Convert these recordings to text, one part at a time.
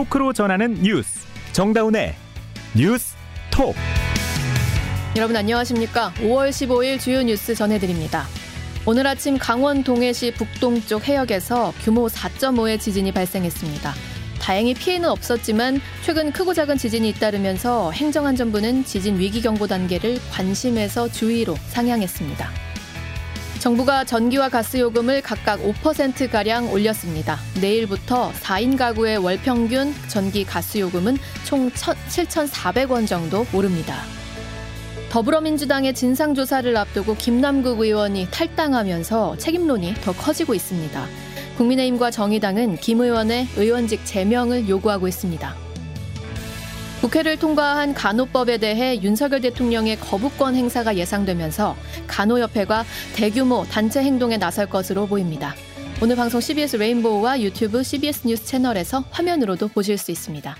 토크로 전하는 뉴스 정다운의 뉴스 톡 여러분 안녕하십니까? 5월 15일 주요 뉴스 전해드립니다. 오늘 아침 강원 동해시 북동쪽 해역에서 규모 4.5의 지진이 발생했습니다. 다행히 피해는 없었지만 최근 크고 작은 지진이 잇따르면서 행정안전부는 지진 위기 경보 단계를 관심에서 주의로 상향했습니다. 정부가 전기와 가스 요금을 각각 5%가량 올렸습니다. 내일부터 4인 가구의 월 평균 전기 가스 요금은 총 7,400원 정도 오릅니다. 더불어민주당의 진상조사를 앞두고 김남국 의원이 탈당하면서 책임론이 더 커지고 있습니다. 국민의힘과 정의당은 김 의원의 의원직 제명을 요구하고 있습니다. 국회를 통과한 간호법에 대해 윤석열 대통령의 거부권 행사가 예상되면서 간호협회가 대규모 단체 행동에 나설 것으로 보입니다. 오늘 방송 CBS 레인보우와 유튜브 CBS 뉴스 채널에서 화면으로도 보실 수 있습니다.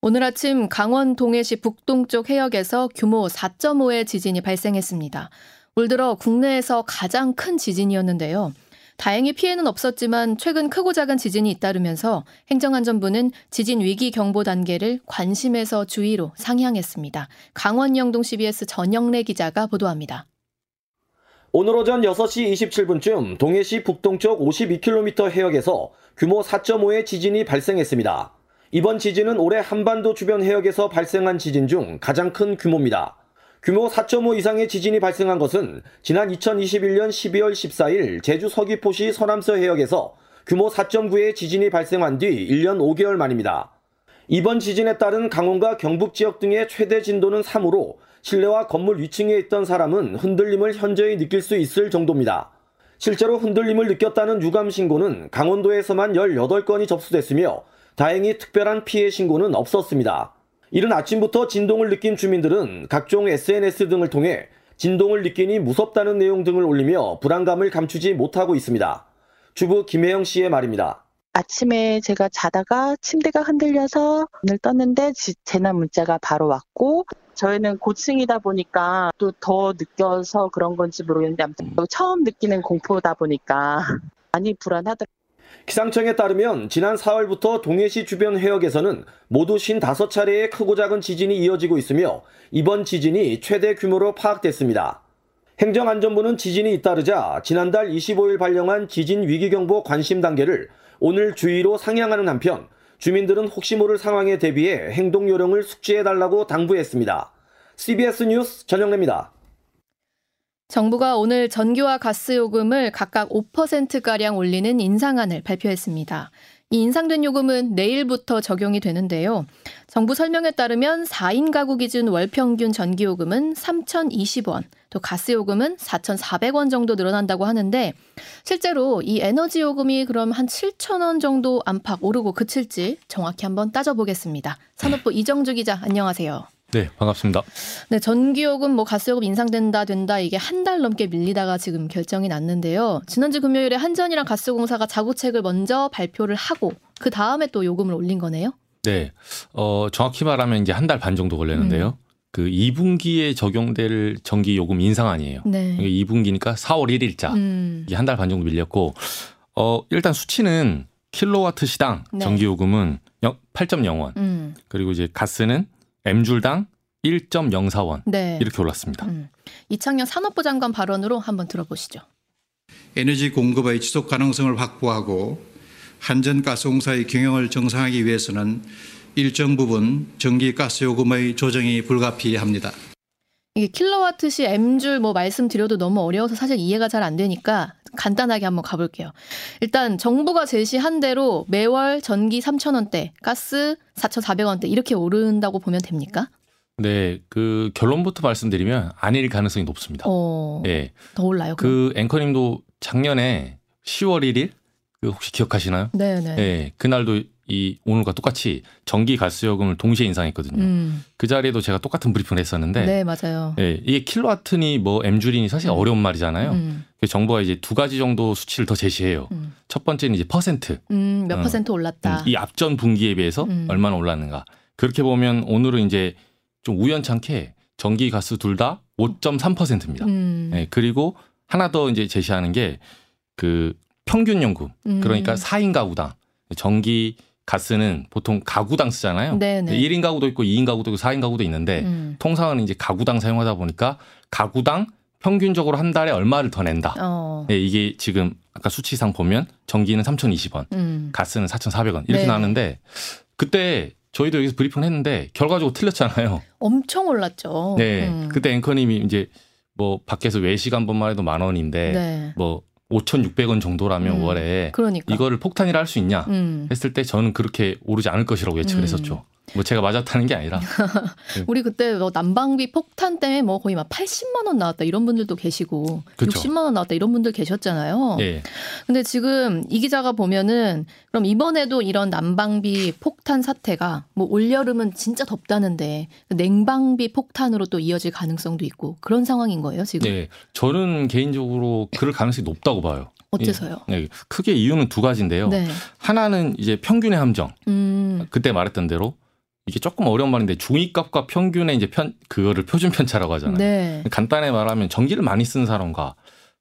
오늘 아침 강원 동해시 북동쪽 해역에서 규모 4.5의 지진이 발생했습니다. 올 들어 국내에서 가장 큰 지진이었는데요. 다행히 피해는 없었지만 최근 크고 작은 지진이 잇따르면서 행정안전부는 지진 위기 경보 단계를 관심에서 주의로 상향했습니다. 강원 영동 CBS 전영래 기자가 보도합니다. 오늘 오전 6시 27분쯤 동해시 북동쪽 52km 해역에서 규모 4.5의 지진이 발생했습니다. 이번 지진은 올해 한반도 주변 해역에서 발생한 지진 중 가장 큰 규모입니다. 규모 4.5 이상의 지진이 발생한 것은 지난 2021년 12월 14일 제주 서귀포시 서남서 해역에서 규모 4.9의 지진이 발생한 뒤 1년 5개월 만입니다. 이번 지진에 따른 강원과 경북 지역 등의 최대 진도는 3으로 실내와 건물 위층에 있던 사람은 흔들림을 현저히 느낄 수 있을 정도입니다. 실제로 흔들림을 느꼈다는 유감 신고는 강원도에서만 18건이 접수됐으며 다행히 특별한 피해 신고는 없었습니다. 이른 아침부터 진동을 느낀 주민들은 각종 SNS 등을 통해 진동을 느끼니 무섭다는 내용 등을 올리며 불안감을 감추지 못하고 있습니다. 주부 김혜영 씨의 말입니다. 아침에 제가 자다가 침대가 흔들려서 눈을 떴는데 재난 문자가 바로 왔고 저희는 고층이다 보니까 또 더 느껴서 그런 건지 모르겠는데 아무튼 처음 느끼는 공포다 보니까 많이 불안하더라고요. 기상청에 따르면 지난 4월부터 동해시 주변 해역에서는 모두 55차례의 크고 작은 지진이 이어지고 있으며 이번 지진이 최대 규모로 파악됐습니다. 행정안전부는 지진이 잇따르자 지난달 25일 발령한 지진 위기경보 관심 단계를 오늘 주의로 상향하는 한편 주민들은 혹시 모를 상황에 대비해 행동 요령을 숙지해달라고 당부했습니다. CBS 뉴스 전영래입니다. 정부가 오늘 전기와 가스 요금을 각각 5%가량 올리는 인상안을 발표했습니다. 이 인상된 요금은 내일부터 적용이 되는데요. 정부 설명에 따르면 4인 가구 기준 월 평균 전기 요금은 3,020원, 또 가스 요금은 4,400원 정도 늘어난다고 하는데 실제로 이 에너지 요금이 그럼 한 7,000원 정도 안팎 오르고 그칠지 정확히 한번 따져보겠습니다. 산업부 이정주 기자 안녕하세요. 네, 반갑습니다. 네, 전기요금, 뭐 가스요금 인상된다 된다 이게 한 달 넘게 밀리다가 지금 결정이 났는데요. 지난주 금요일에 한전이랑 가스공사가 자구책을 먼저 발표를 하고 그 다음에 또 요금을 올린 거네요. 네, 어 정확히 말하면 이제 한 달 반 정도 걸렸는데요. 음. 그 2분기에 적용될 전기 요금 인상안이에요. 네. 2분기니까 4월 1일자 음. 이게 한 달 반 정도 밀렸고 어 일단 수치는 킬로와트 시당 네. 전기 요금은 8.0원. 음. 그리고 이제 가스는 M줄당 1.04원 네. 이렇게 올랐습니다. 음. 이창현 산업부 장관 발언으로 한번 들어보시죠. 에너지 공급의 지속 가능성을 확보하고 한전가스공사의 경영을 정상화하기 위해서는 일정 부분 전기 가스 요금의 조정이 불가피합니다. 이게 킬로와트시 M줄 뭐 말씀드려도 너무 어려워서 사실 이해가 잘 안 되니까 간단하게 한번 가볼게요. 일단 정부가 제시한 대로 매월 전기 3,000원대, 가스 4,400원대 이렇게 오른다고 보면 됩니까? 네, 그 결론부터 말씀드리면 아닐 가능성이 높습니다. 어, 네, 더 올라요. 그럼? 그 앵커님도 작년에 10월 1일 그 혹시 기억하시나요? 네, 네. 네, 그날도 이 오늘과 똑같이 전기 가스요금을 동시에 인상했거든요. 음. 그 자리에도 제가 똑같은 브리핑을 했었는데, 네 맞아요. 네, 이게 킬로와트니 뭐 엠줄이니 사실 음. 어려운 말이잖아요. 음. 정부가 이제 두 가지 정도 수치를 더 제시해요. 음. 첫 번째는 이제 퍼센트, 음, 몇 어, 퍼센트 올랐다. 이 앞전 분기에 비해서 음. 얼마나 올랐는가. 그렇게 보면 오늘은 이제 좀 우연찮게 전기 가스 둘 다 5.3%입니다. 네, 그리고 하나 더 이제 제시하는 게 그 평균 연금, 그러니까 4인 가구당 전기 가스는 보통 가구당 쓰잖아요. 네네. 1인 가구도 있고 2인 가구도 있고 4인 가구도 있는데 음. 통상은 이제 가구당 사용하다 보니까 가구당 평균적으로 한 달에 얼마를 더 낸다. 어. 네, 이게 지금 아까 수치상 보면 전기는 3,020원, 음. 가스는 4,400원 이렇게 네. 나왔는데 그때 저희도 여기서 브리핑을 했는데 결과적으로 틀렸잖아요. 엄청 올랐죠. 네, 음. 그때 앵커님이 이제 뭐 밖에서 외식 한 번만 해도 만 원인데 네. 뭐 5,600원 정도라면 음, 월에 그러니까. 이거를 폭탄이라 할 수 있냐 음. 했을 때 저는 그렇게 오르지 않을 것이라고 예측을 음. 했었죠. 뭐 제가 맞았다는 게 아니라 네. 우리 그때 뭐 난방비 폭탄 때문에 뭐 거의 막 80만 원 나왔다 이런 분들도 계시고 그쵸. 60만 원 나왔다 이런 분들 계셨잖아요. 예. 근데 지금 이 기자가 보면은 그럼 이번에도 이런 난방비 폭탄 사태가 뭐 올여름은 진짜 덥다는데 냉방비 폭탄으로 또 이어질 가능성도 있고 그런 상황인 거예요 지금? 네, 저는 개인적으로 그럴 가능성이 높다고 봐요. 어째서요? 예, 네, 크게 이유는 두 가지인데요. 네. 하나는 이제 평균의 함정. 음. 그때 말했던 대로 이게 조금 어려운 말인데 중위값과 평균의 이제 편 그거를 표준 편차라고 하잖아요. 네. 간단히 말하면 전기를 많이 쓰는 사람과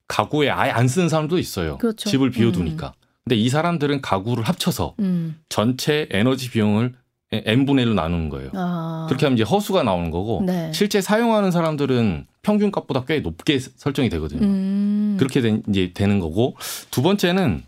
가구에 아예 안 쓰는 사람도 있어요. 그렇죠. 집을 비워두니까. 음. 근데 이 사람들은 가구를 합쳐서 음. 전체 에너지 비용을 n분의 1로 나누는 거예요. 아. 그렇게 하면 이제 허수가 나오는 거고 네. 실제 사용하는 사람들은 평균값보다 꽤 높게 설정이 되거든요. 음. 그렇게 된, 이제 되는 거고 두 번째는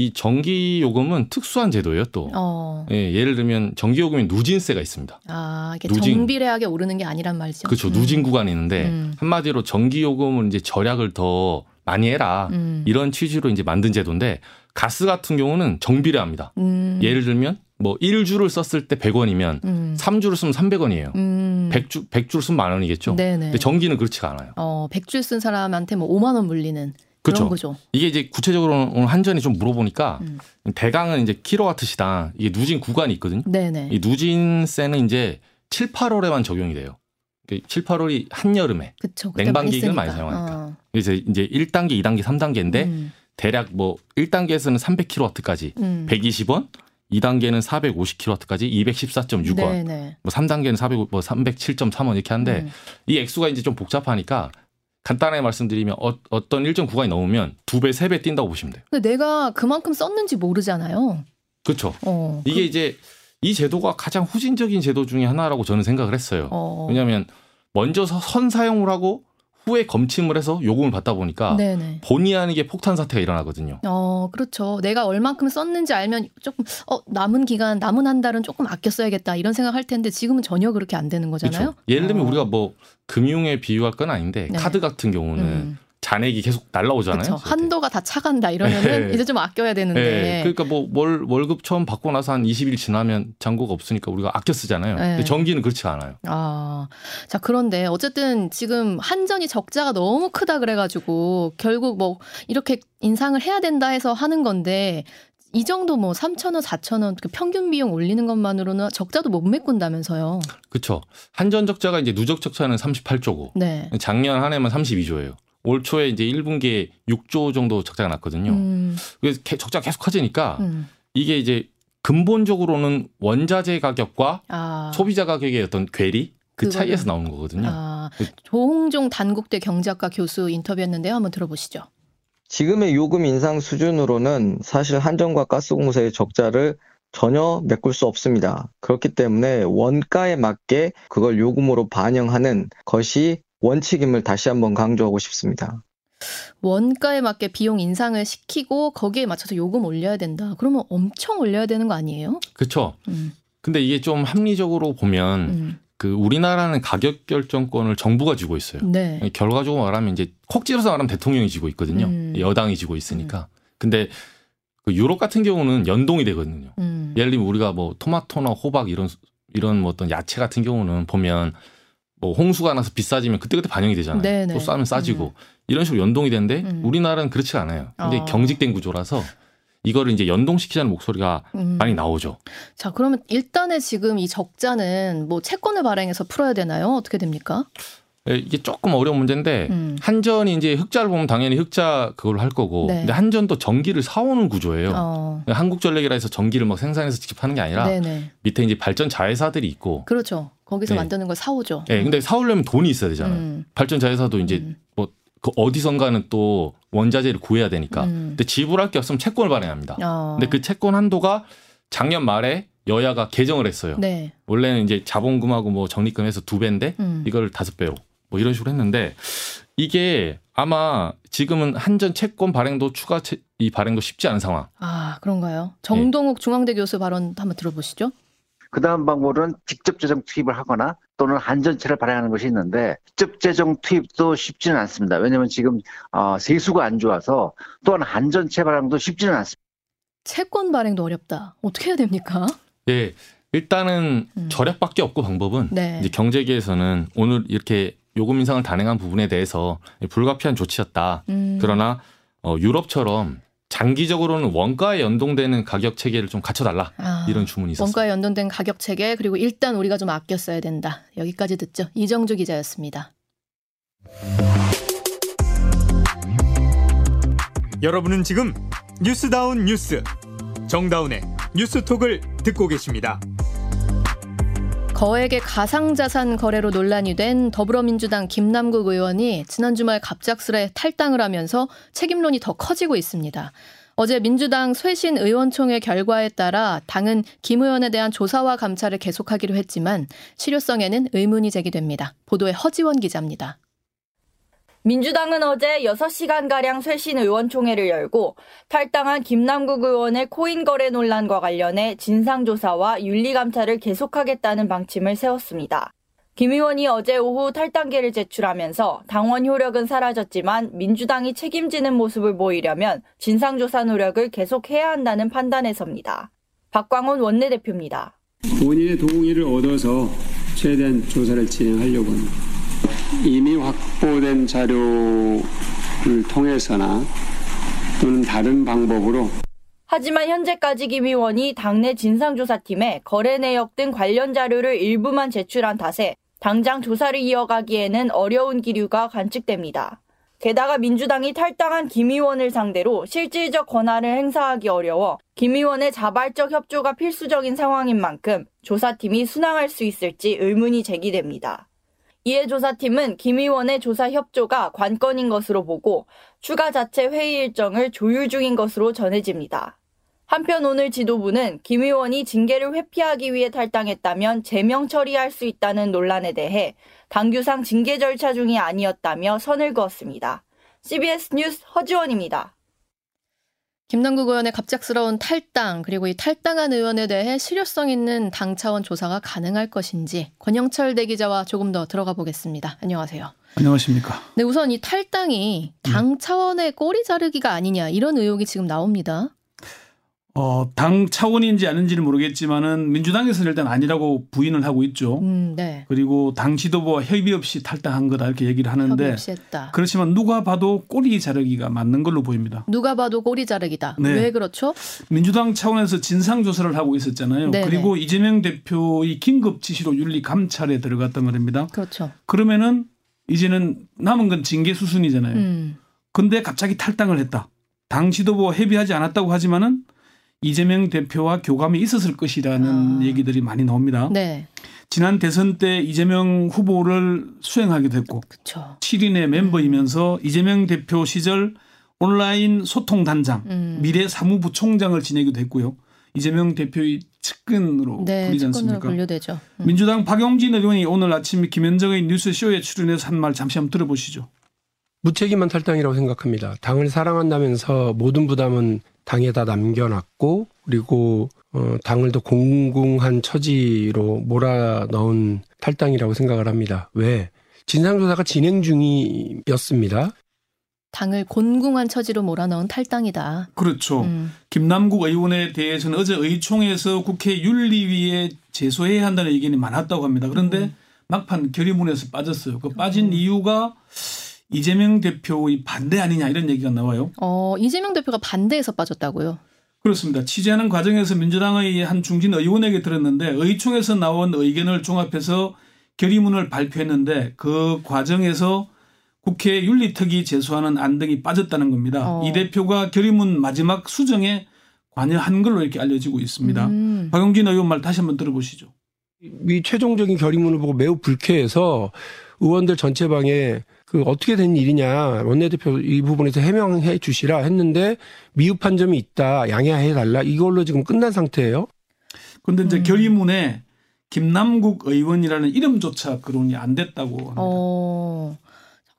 이 전기 요금은 특수한 제도예요 또. 어. 예, 예를 들면 전기 요금에 누진세가 있습니다. 아, 이게 누진. 정비례하게 오르는 게 아니란 말이죠. 그렇죠. 음. 누진 구간이 있는데 음. 한마디로 전기 요금을 이제 절약을 더 많이 해라 음. 이런 취지로 이제 만든 제도인데 가스 같은 경우는 정비례합니다. 음. 예를 들면 뭐 1주를 썼을 때 100원이면 음. 3주를 쓰면 300원이에요. 음. 100주 100주를 쓰면 만 원이겠죠. 네네. 근데 전기는 그렇지가 않아요. 어, 100주 쓴 사람한테 뭐 5만 원 물리는 그렇죠. 거죠. 이게 이제 구체적으로 오늘 한전이 좀 물어보니까 음. 대강은 이제 킬로와트 시당 이게 누진 구간이 있거든요. 네네. 이 누진세는 이제 7, 8월에만 적용이 돼요. 7, 8월이 한여름에 그쵸, 냉방기기를 많이 사용하니까. 어. 그래서 이제 1단계, 2단계, 3단계인데 음. 대략 뭐 1단계에서는 300kW까지 음. 120원, 2단계는 450kW까지 214.6원, 네네. 뭐 3단계는 400, 뭐 307.3원 이렇게 하는데 음. 이 액수가 이제 좀 복잡하니까 간단하게 말씀드리면 어, 떤 일정 구간이 넘으면 두 배, 세 배 뛴다고 보시면 돼요. 근데 내가 그만큼 썼는지 모르잖아요. 그렇죠. 어, 이게 그... 이제 이 제도가 가장 후진적인 제도 중에 하나라고 저는 생각을 했어요. 어... 왜냐하면 먼저 선 사용을 하고 후에 검침을 해서 요금을 받다 보니까 네네. 본의 아니게 폭탄 사태가 일어나거든요. 어, 그렇죠. 내가 얼만큼 썼는지 알면 조금 어 남은 기간 남은 한 달은 조금 아껴 써야겠다 이런 생각할 텐데 지금은 전혀 그렇게 안 되는 거잖아요. 그렇죠. 예를 들면 어. 우리가 뭐 금융에 비유할 건 아닌데 네. 카드 같은 경우는 음. 잔액이 계속 날라오잖아요. 한도가 다 차간다 이러면은 네. 이제 좀 아껴야 되는데. 네. 그러니까 뭐 월, 월급 처음 받고 나서 한 20일 지나면 잔고가 없으니까 우리가 아껴 쓰잖아요. 네. 근데 전기는 그렇지 않아요. 아, 자 그런데 어쨌든 지금 한전이 적자가 너무 크다 그래가지고 결국 뭐 이렇게 인상을 해야 된다 해서 하는 건데 이 정도 뭐 3,000원, 4,000원 그 평균 비용 올리는 것만으로는 적자도 못 메꾼다면서요. 그렇죠. 한전 적자가 이제 누적 적자는 38조고 네. 작년 한 해만 32조예요. 올 초에 이제 1분기에 6조 정도 적자가 났거든요. 음. 그래서 적자가 계속 커지니까 음. 이게 이제 근본적으로는 원자재 가격과 아. 소비자 가격의 어떤 괴리 그 그거는. 차이에서 나오는 거거든요. 아. 그 조홍종 단국대 경제학과 교수 인터뷰였는데요. 한번 들어보시죠. 지금의 요금 인상 수준으로는 사실 한전과 가스공사의 적자를 전혀 메꿀 수 없습니다. 그렇기 때문에 원가에 맞게 그걸 요금으로 반영하는 것이 원칙임을 다시 한번 강조하고 싶습니다. 원가에 맞게 비용 인상을 시키고 거기에 맞춰서 요금 올려야 된다. 그러면 엄청 올려야 되는 거 아니에요? 그렇죠. 음. 근데 이게 좀 합리적으로 보면 음. 그 우리나라는 가격 결정권을 정부가 쥐고 있어요. 네. 결과적으로 말하면 이제 콕 찔러서 말하면 대통령이 쥐고 있거든요. 음. 여당이 쥐고 있으니까. 음. 근데 그 유럽 같은 경우는 연동이 되거든요. 음. 예를 들면 우리가 뭐 토마토나 호박 이런 이런 뭐 어떤 야채 같은 경우는 보면 뭐 홍수가 나서 비싸지면 그때그때 반영이 되잖아요. 네네. 또 싸면 싸지고 음. 이런 식으로 연동이 되는데 음. 우리나라는 그렇지 않아요. 근데 어. 경직된 구조라서 이거를 이제 연동시키자는 목소리가 음. 많이 나오죠. 자, 그러면 일단은 지금 이 적자는 뭐 채권을 발행해서 풀어야 되나요? 어떻게 됩니까? 네, 이게 조금 어려운 문제인데 음. 한전이 이제 흑자를 보면 당연히 흑자 그걸 할 거고 네. 근데 한전도 전기를 사오는 구조예요. 어. 한국전력이라 해서 전기를 막 생산해서 직접 하는 게 아니라 네네. 밑에 이제 발전 자회사들이 있고 그렇죠. 거기서 네. 만드는 걸 사오죠. 네, 근데 사오려면 돈이 있어야 되잖아요. 음. 발전 자 회사도 이제 음. 뭐그 어디선가는 또 원자재를 구해야 되니까. 음. 근데 지불할 게 없으면 채권을 발행합니다. 어. 근데 그 채권 한도가 작년 말에 여야가 개정을 했어요. 네. 원래는 이제 자본금하고 뭐 적립금 해서 두 배인데 음. 이걸 다섯 배로 뭐 이런 식으로 했는데 이게 아마 지금은 한전 채권 발행도 추가 채, 이 발행도 쉽지 않은 상황. 아 그런가요? 정동욱 네. 중앙대 교수 발언 한번 들어보시죠. 그 다음 방법은 직접 재정 투입을 하거나 또는 한전채를 발행하는 것이 있는데 직접 재정 투입도 쉽지는 않습니다. 왜냐하면 지금 어, 세수가 안 좋아서 또한 한전채 발행도 쉽지는 않습니다. 채권 발행도 어렵다. 어떻게 해야 됩니까? 네, 일단은 음. 절약밖에 없고 방법은 네. 이제 경제계에서는 오늘 이렇게 요금 인상을 단행한 부분에 대해서 불가피한 조치였다. 음. 그러나 어, 유럽처럼 장기적으로는 원가에 연동되는 가격 체계를 좀 갖춰달라 아, 이런 주문이 있었어요. 원가에 연동된 가격 체계 그리고 일단 우리가 좀 아껴 써야 된다. 여기까지 듣죠. 이정주 기자였습니다. 여러분은 지금 뉴스다운 뉴스 정다운의 뉴스톡을 듣고 계십니다. 거액의 가상자산 거래로 논란이 된 더불어민주당 김남국 의원이 지난 주말 갑작스레 탈당을 하면서 책임론이 더 커지고 있습니다. 어제 민주당 쇄신 의원총회 결과에 따라 당은 김 의원에 대한 조사와 감찰을 계속하기로 했지만 실효성에는 의문이 제기됩니다. 보도에 허지원 기자입니다. 민주당은 어제 6시간가량 쇄신 의원총회를 열고 탈당한 김남국 의원의 코인 거래 논란과 관련해 진상조사와 윤리감찰을 계속하겠다는 방침을 세웠습니다. 김 의원이 어제 오후 탈당계를 제출하면서 당원 효력은 사라졌지만 민주당이 책임지는 모습을 보이려면 진상조사 노력을 계속해야 한다는 판단에 섭니다. 박광훈 원내대표입니다. 본인의 동의를 얻어서 최대한 조사를 진행하려고 합니다. 이미 확보된 자료를 통해서나 또는 다른 방법으로 하지만 현재까지 김 의원이 당내 진상조사팀에 거래 내역 등 관련 자료를 일부만 제출한 탓에 당장 조사를 이어가기에는 어려운 기류가 관측됩니다. 게다가 민주당이 탈당한 김 의원을 상대로 실질적 권한을 행사하기 어려워 김 의원의 자발적 협조가 필수적인 상황인 만큼 조사팀이 순항할 수 있을지 의문이 제기됩니다. 이해 조사팀은 김 의원의 조사 협조가 관건인 것으로 보고 추가 자체 회의 일정을 조율 중인 것으로 전해집니다. 한편 오늘 지도부는 김 의원이 징계를 회피하기 위해 탈당했다면 제명 처리할 수 있다는 논란에 대해 당규상 징계 절차 중이 아니었다며 선을 그었습니다. CBS 뉴스 허지원입니다. 김남국 의원의 갑작스러운 탈당 그리고 이 탈당한 의원에 대해 실효성 있는 당 차원 조사가 가능할 것인지 권영철 대기자와 조금 더 들어가 보겠습니다. 안녕하세요. 안녕하십니까. 네, 우선 이 탈당이 당 차원의 꼬리 자르기가 아니냐 이런 의혹이 지금 나옵니다. 어, 당 차원인지 아닌지는 모르겠지만은 민주당에서는 일단 아니라고 부인을 하고 있죠. 음, 네. 그리고 당 지도부와 협의 없이 탈당한 거다 이렇게 얘기를 하는데 그렇지만 누가 봐도 꼬리 자르기가 맞는 걸로 보입니다. 누가 봐도 꼬리 자르기다. 네. 왜 그렇죠? 민주당 차원에서 진상 조사를 하고 있었잖아요. 네네. 그리고 이재명 대표의 긴급 지시로 윤리 감찰에 들어갔단 말입니다. 그렇죠. 그러면은 이제는 남은 건 징계 수순이잖아요. 음. 근데 갑자기 탈당을 했다. 당 지도부와 협의하지 않았다고 하지만은 이재명 대표와 교감이 있었을 것이라는 아. 얘기들이 많이 나옵니다. 네. 지난 대선 때 이재명 후보를 수행하게 됐고 그쵸. 7인의 멤버이면서 음. 이재명 대표 시절 온라인 소통 단장, 음. 미래 사무부총장을 지내기도 했고요. 이재명 대표의 측근으로 네, 불리지 않습니까? 분류되죠. 음. 민주당 박용진 의원이 오늘 아침 김현정의 뉴스쇼에 출연해서 한 말 잠시 한번 들어보시죠. 무책임한 탈당이라고 생각합니다. 당을 사랑한다면서 모든 부담은 당에다 남겨놨고 그리고 어, 당을 더 공공한 처지로 몰아넣은 탈당이라고 생각을 합니다. 왜? 진상조사가 진행 중이었습니다. 당을 곤궁한 처지로 몰아넣은 탈당이다. 그렇죠. 음. 김남국 의원에 대해서는 어제 의총에서 국회 윤리위에 제소해야 한다는 의견이 많았다고 합니다. 그런데 음. 막판 결의문에서 빠졌어요. 그 빠진 음. 이유가 이재명 대표의 반대 아니냐 이런 얘기가 나와요. 어, 이재명 대표가 반대해서 빠졌다고요? 그렇습니다. 취재하는 과정에서 민주당의 한 중진 의원에게 들었는데 의총에서 나온 의견을 종합해서 결의문을 발표했는데 그 과정에서 국회 윤리특위 제소하는 안 등이 빠졌다는 겁니다. 어. 이 대표가 결의문 마지막 수정에 관여한 걸로 이렇게 알려지고 있습니다. 음. 박용진 의원 말 다시 한번 들어보시죠. 이 최종적인 결의문을 보고 매우 불쾌해서 의원들 전체 방에 그 어떻게 된 일이냐 원내대표 이 부분에서 해명해 주시라 했는데 미흡한 점이 있다 양해해 달라 이걸로 지금 끝난 상태예요. 그런데 이제 음. 결의문에 김남국 의원이라는 이름조차 거론이 안 됐다고 합니다. 어.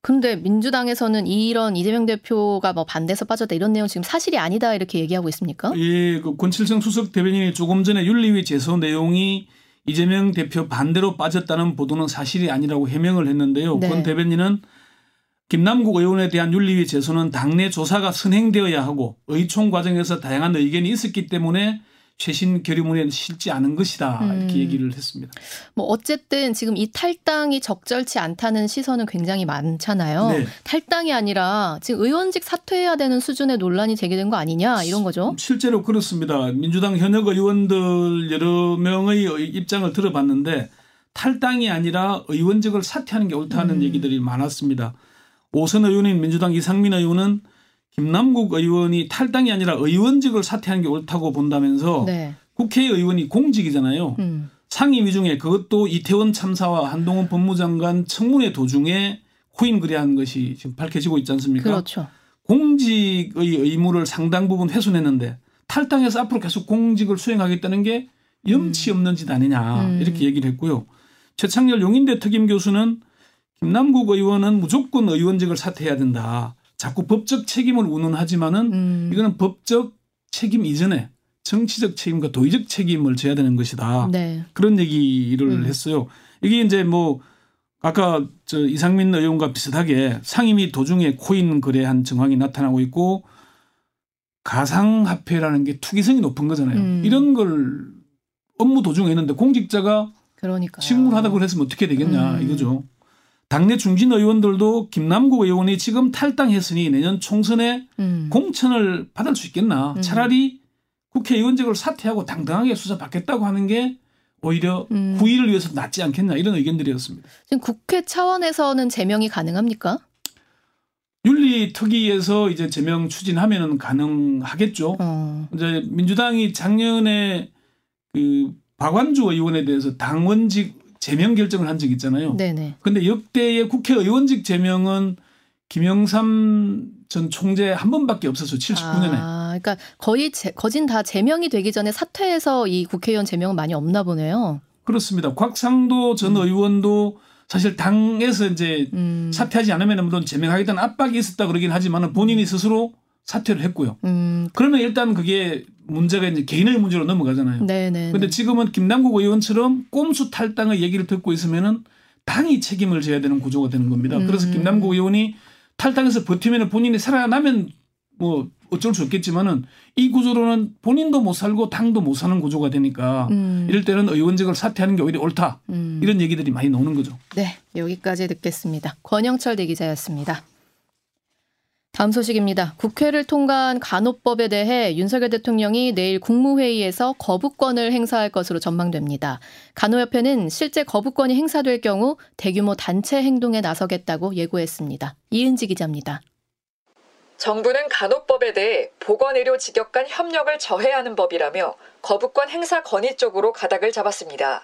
근데 민주당에서는 이런 이재명 대표가 뭐 반대해서 빠졌다 이런 내용 지금 사실이 아니다 이렇게 얘기하고 있습니까? 예, 그 권칠성 수석 대변인이 조금 전에 윤리위 제소 내용이 이재명 대표 반대로 빠졌다는 보도는 사실이 아니라고 해명을 했는데요. 네. 권 대변인은 김남국 의원에 대한 윤리위 제소는 당내 조사가 선행되어야 하고 의총 과정에서 다양한 의견이 있었기 때문에 최신 결의문에 실지 않은 것이다 이렇게 음. 얘기를 했습니다. 뭐 어쨌든 지금 이 탈당이 적절치 않다는 시선은 굉장히 많잖아요. 네. 탈당이 아니라 지금 의원직 사퇴해야 되는 수준의 논란이 제기된 거 아니냐 이런 거죠. 실제로 그렇습니다. 민주당 현역 의원들 여러 명의 입장을 들어봤는데 탈당이 아니라 의원직을 사퇴하는 게 옳다는 음. 얘기들이 많았습니다. 오선 의원인 민주당 이상민 의원은 김남국 의원이 탈당이 아니라 의원직을 사퇴한 게 옳다고 본다면서 네. 국회의원이 공직이잖아요. 음. 상임위 중에 그것도 이태원 참사와 한동훈 법무장관 청문회 도중에 후임 거래한 것이 지금 밝혀지고 있지 않습니까? 그렇죠. 공직의 의무를 상당 부분 훼손했는데 탈당해서 앞으로 계속 공직을 수행하겠다는 게 염치 음. 없는 짓 아니냐 음. 이렇게 얘기를 했고요. 최창렬 용인대 특임 교수는 김남국 의원은 무조건 의원직을 사퇴해야 된다. 자꾸 법적 책임을 운운하지만은 음. 이거는 법적 책임 이전에 정치적 책임과 도의적 책임을 져야 되는 것이다. 네. 그런 얘기를 음. 했어요. 이게 이제 뭐 아까 저 이상민 의원과 비슷하게 상임위 도중에 코인 거래한 정황이 나타나고 있고 가상화폐라는 게 투기성이 높은 거잖아요. 음. 이런 걸 업무 도중에 했는데 공직자가 그러니까요. 식물하다 그랬으면 어떻게 되겠냐 음. 이거죠. 당내 중진 의원들도 김남국 의원이 지금 탈당했으니 내년 총선에 음. 공천을 받을 수 있겠나. 음. 차라리 국회의원직을 사퇴하고 당당하게 수사받겠다고 하는 게 오히려 음. 후일을 위해서 낫지 않겠나 이런 의견들이었습니다. 지금 국회 차원에서는 제명이 가능합니까? 윤리특위에서 이제 제명 추진하면은 가능하겠죠. 어. 이제 민주당이 작년에 그 박완주 의원에 대해서 당원직 제명 결정을 한 적이 있잖아요. 네네. 근데 역대의 국회의원직 제명은 김영삼 전 총재 한 번밖에 없었어요. 79년에. 아, 그러니까 거의 제, 거진 다 제명이 되기 전에 사퇴해서 이 국회의원 제명은 많이 없나 보네요. 그렇습니다. 곽상도 전 음. 의원도 사실 당에서 이제 음. 사퇴하지 않으면 물론 제명하겠다는 압박이 있었다 그러긴 하지만 본인이 스스로 사퇴를 했고요. 음. 그러면 일단 그게 문제가 이제 개인의 문제로 넘어가잖아요. 네네. 근데 지금은 김남국 의원처럼 꼼수 탈당의 얘기를 듣고 있으면은 당이 책임을 져야 되는 구조가 되는 겁니다. 음. 그래서 김남국 의원이 탈당해서 버티면 본인이 살아나면 뭐 어쩔 수 없겠지만은 이 구조로는 본인도 못 살고 당도 못 사는 구조가 되니까 음. 이럴 때는 의원직을 사퇴하는 게 오히려 옳다. 음. 이런 얘기들이 많이 나오는 거죠. 네. 여기까지 듣겠습니다. 권영철 대기자였습니다. 다음 소식입니다. 국회를 통과한 간호법에 대해 윤석열 대통령이 내일 국무회의에서 거부권을 행사할 것으로 전망됩니다. 간호협회는 실제 거부권이 행사될 경우 대규모 단체 행동에 나서겠다고 예고했습니다. 이은지 기자입니다. 정부는 간호법에 대해 보건의료 직역 간 협력을 저해하는 법이라며 거부권 행사 건의 쪽으로 가닥을 잡았습니다.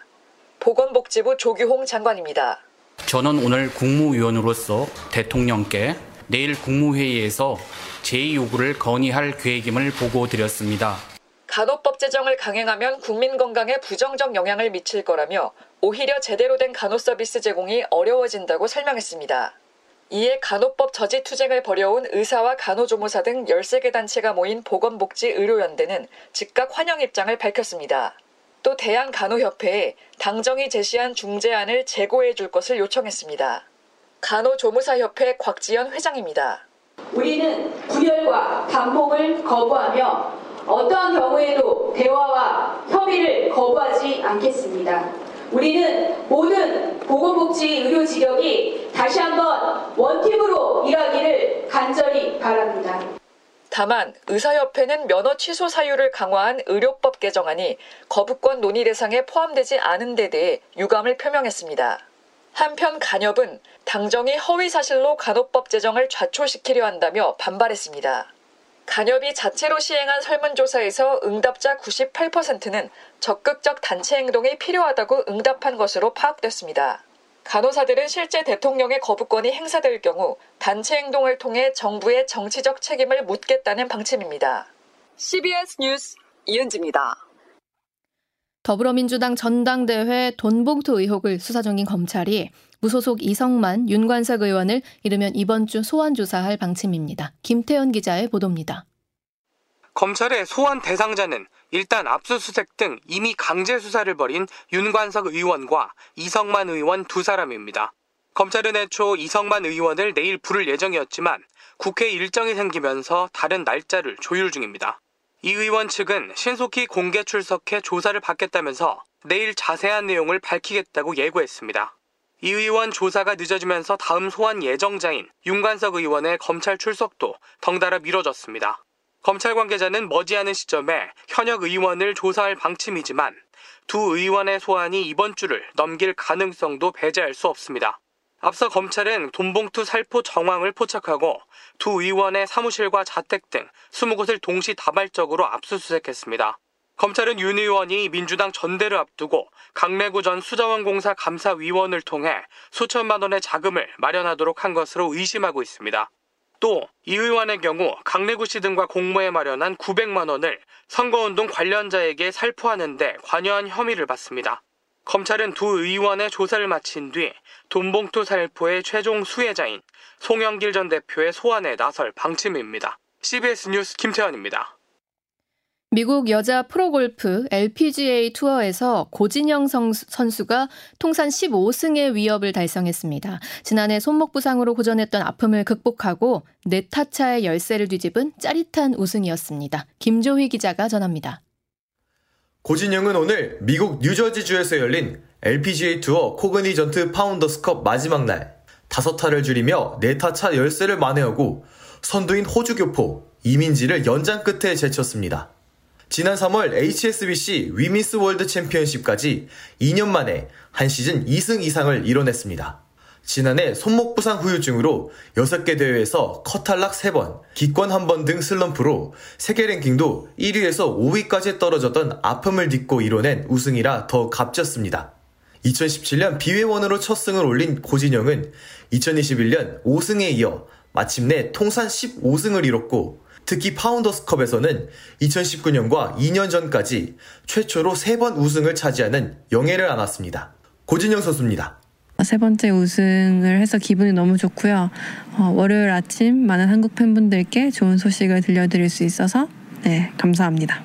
보건복지부 조규홍 장관입니다. 저는 오늘 국무위원으로서 대통령께 내일 국무회의에서 제2요구를 건의할 계획임을 보고드렸습니다. 간호법 제정을 강행하면 국민 건강에 부정적 영향을 미칠 거라며 오히려 제대로 된 간호 서비스 제공이 어려워진다고 설명했습니다. 이에 간호법 저지 투쟁을 벌여온 의사와 간호조무사 등 13개 단체가 모인 보건복지의료연대는 즉각 환영 입장을 밝혔습니다. 또 대한간호협회에 당정이 제시한 중재안을 제고해 줄 것을 요청했습니다. 간호조무사협회 곽지연 회장입니다. 우리는 분열과 반복을 거부하며 어떠한 경우에도 대화와 협의를 거부하지 않겠습니다. 우리는 모든 보건복지 의료 지역이 다시 한번 원팀으로 일하기를 간절히 바랍니다. 다만 의사협회는 면허 취소 사유를 강화한 의료법 개정안이 거부권 논의 대상에 포함되지 않은 데 대해 유감을 표명했습니다. 한편 간협은 당정이 허위 사실로 간호법 제정을 좌초시키려 한다며 반발했습니다. 간협이 자체로 시행한 설문조사에서 응답자 98%는 적극적 단체 행동이 필요하다고 응답한 것으로 파악됐습니다. 간호사들은 실제 대통령의 거부권이 행사될 경우 단체 행동을 통해 정부의 정치적 책임을 묻겠다는 방침입니다. CBS 뉴스 이은지입니다. 더불어민주당 전당대회 돈봉투 의혹을 수사 중인 검찰이 무소속 이성만 윤관석 의원을 이르면 이번 주 소환 조사할 방침입니다. 김태현 기자의 보도입니다. 검찰의 소환 대상자는 일단 압수수색 등 이미 강제 수사를 벌인 윤관석 의원과 이성만 의원 두 사람입니다. 검찰은 애초 이성만 의원을 내일 부를 예정이었지만 국회 일정이 생기면서 다른 날짜를 조율 중입니다. 이 의원 측은 신속히 공개 출석해 조사를 받겠다면서 내일 자세한 내용을 밝히겠다고 예고했습니다. 이 의원 조사가 늦어지면서 다음 소환 예정자인 윤관석 의원의 검찰 출석도 덩달아 미뤄졌습니다. 검찰 관계자는 머지않은 시점에 현역 의원을 조사할 방침이지만 두 의원의 소환이 이번 주를 넘길 가능성도 배제할 수 없습니다. 앞서 검찰은 돈봉투 살포 정황을 포착하고 두 의원의 사무실과 자택 등 20곳을 동시 다발적으로 압수수색했습니다. 검찰은 윤 의원이 민주당 전대를 앞두고 강래구 전 수자원공사 감사위원을 통해 수천만 원의 자금을 마련하도록 한 것으로 의심하고 있습니다. 또 이 의원의 경우 강래구 씨 등과 공모해 마련한 900만 원을 선거운동 관련자에게 살포하는 데 관여한 혐의를 받습니다. 검찰은 두 의원의 조사를 마친 뒤 돈봉투 살포의 최종 수혜자인 송영길 전 대표의 소환에 나설 방침입니다. CBS 뉴스 김태현입니다. 미국 여자 프로골프 LPGA 투어에서 고진영 선수가 통산 15승의 위업을 달성했습니다. 지난해 손목 부상으로 고전했던 아픔을 극복하고 네타차의 열세를 뒤집은 짜릿한 우승이었습니다. 김조휘 기자가 전합니다. 고진영은 오늘 미국 뉴저지주에서 열린 LPGA 투어 코그니전트 파운더스컵 마지막 날 다섯 타를 줄이며 네타차 열세를 만회하고 선두인 호주 교포 이민지를 연장 끝에 제쳤습니다. 지난 3월 HSBC 위민스 월드 챔피언십까지 2년 만에 한 시즌 2승 이상을 이뤄냈습니다. 지난해 손목 부상 후유증으로 6개 대회에서 컷탈락 3번, 기권 1번 등 슬럼프로 세계 랭킹도 1위에서 5위까지 떨어졌던 아픔을 딛고 이뤄낸 우승이라 더 값졌습니다. 2017년 비회원으로 첫 승을 올린 고진영은 2021년 5승에 이어 마침내 통산 15승을 이뤘고 특히 파운더스컵에서는 2019년과 2년 전까지 최초로 3번 우승을 차지하는 영예를 안았습니다. 고진영 선수입니다. 세 번째 우승을 해서 기분이 너무 좋고요. 어, 월요일 아침 많은 한국 팬분들께 좋은 소식을 들려드릴 수 있어서 네, 감사합니다.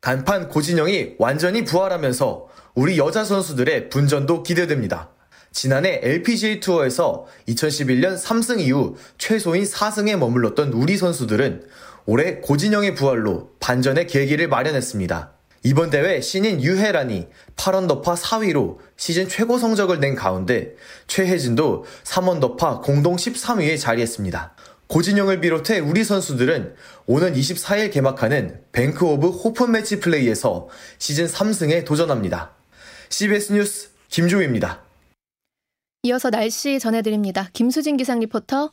간판 고진영이 완전히 부활하면서 우리 여자 선수들의 분전도 기대됩니다. 지난해 LPGA 투어에서 2011년 3승 이후 최소인 4승에 머물렀던 우리 선수들은 올해 고진영의 부활로 반전의 계기를 마련했습니다. 이번 대회 신인 유해란이 8언더파 4위로 시즌 최고 성적을 낸 가운데 최혜진도 3언더파 공동 13위에 자리했습니다. 고진영을 비롯해 우리 선수들은 오는 24일 개막하는 뱅크 오브 호프 매치 플레이에서 시즌 3승에 도전합니다. CBS 뉴스 김조휘입니다. 이어서 날씨 전해드립니다. 김수진 기상 리포터.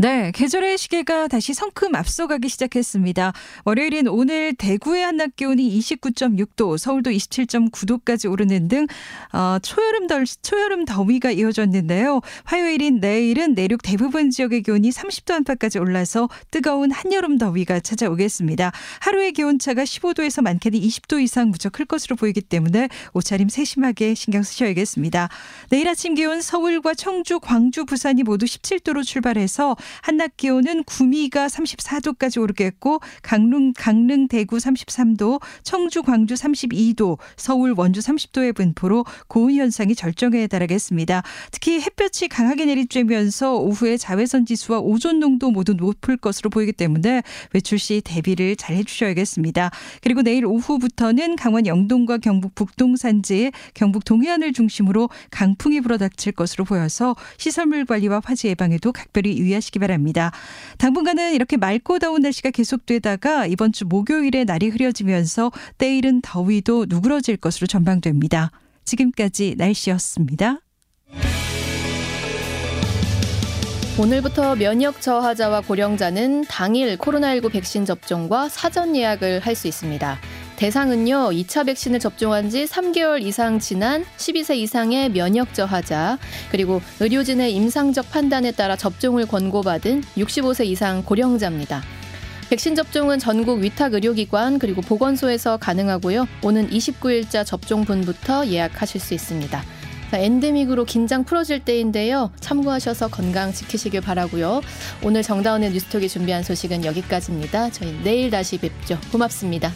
네, 계절의 시계가 다시 성큼 앞서가기 시작했습니다. 월요일인 오늘 대구의 한낮 기온이 29.6도, 서울도 27.9도까지 오르는 등 어, 초여름 덜 초여름 더위가 이어졌는데요. 화요일인 내일은 내륙 대부분 지역의 기온이 30도 안팎까지 올라서 뜨거운 한여름 더위가 찾아오겠습니다. 하루의 기온 차가 15도에서 많게는 20도 이상 무척 클 것으로 보이기 때문에 옷차림 세심하게 신경 쓰셔야겠습니다. 내일 아침 기온 서울과 청주, 광주, 부산이 모두 17도로 출발해서 한낮 기온은 구미가 34도까지 오르겠고 강릉 강릉 대구 33도, 청주 광주 32도, 서울 원주 30도의 분포로 고온 현상이 절정에 달하겠습니다. 특히 햇볕이 강하게 내리쬐면서 오후에 자외선 지수와 오존 농도 모두 높을 것으로 보이기 때문에 외출 시 대비를 잘 해주셔야겠습니다. 그리고 내일 오후부터는 강원 영동과 경북 북동 산지에 경북 동해안을 중심으로 강풍이 불어닥칠 것으로 보여서 시설물 관리와 화재 예방에도 각별히 유의하시기 주시기 바랍니다. 당분간은 이렇게 맑고 더운 날씨가 계속되다가 이번 주 목요일에 날이 흐려지면서 때일은 더위도 누그러질 것으로 전망됩니다. 지금까지 날씨였습니다. 오늘부터 면역 저하자와 고령자는 당일 코로나19 백신 접종과 사전 예약을 할 수 있습니다. 대상은요, 2차 백신을 접종한 지 3개월 이상 지난 12세 이상의 면역 저하자, 그리고 의료진의 임상적 판단에 따라 접종을 권고받은 65세 이상 고령자입니다. 백신 접종은 전국 위탁 의료기관 그리고 보건소에서 가능하고요. 오는 29일자 접종분부터 예약하실 수 있습니다. 자, 엔데믹으로 긴장 풀어질 때인데요. 참고하셔서 건강 지키시길 바라고요. 오늘 정다운의 뉴스톡이 준비한 소식은 여기까지입니다. 저희 내일 다시 뵙죠. 고맙습니다.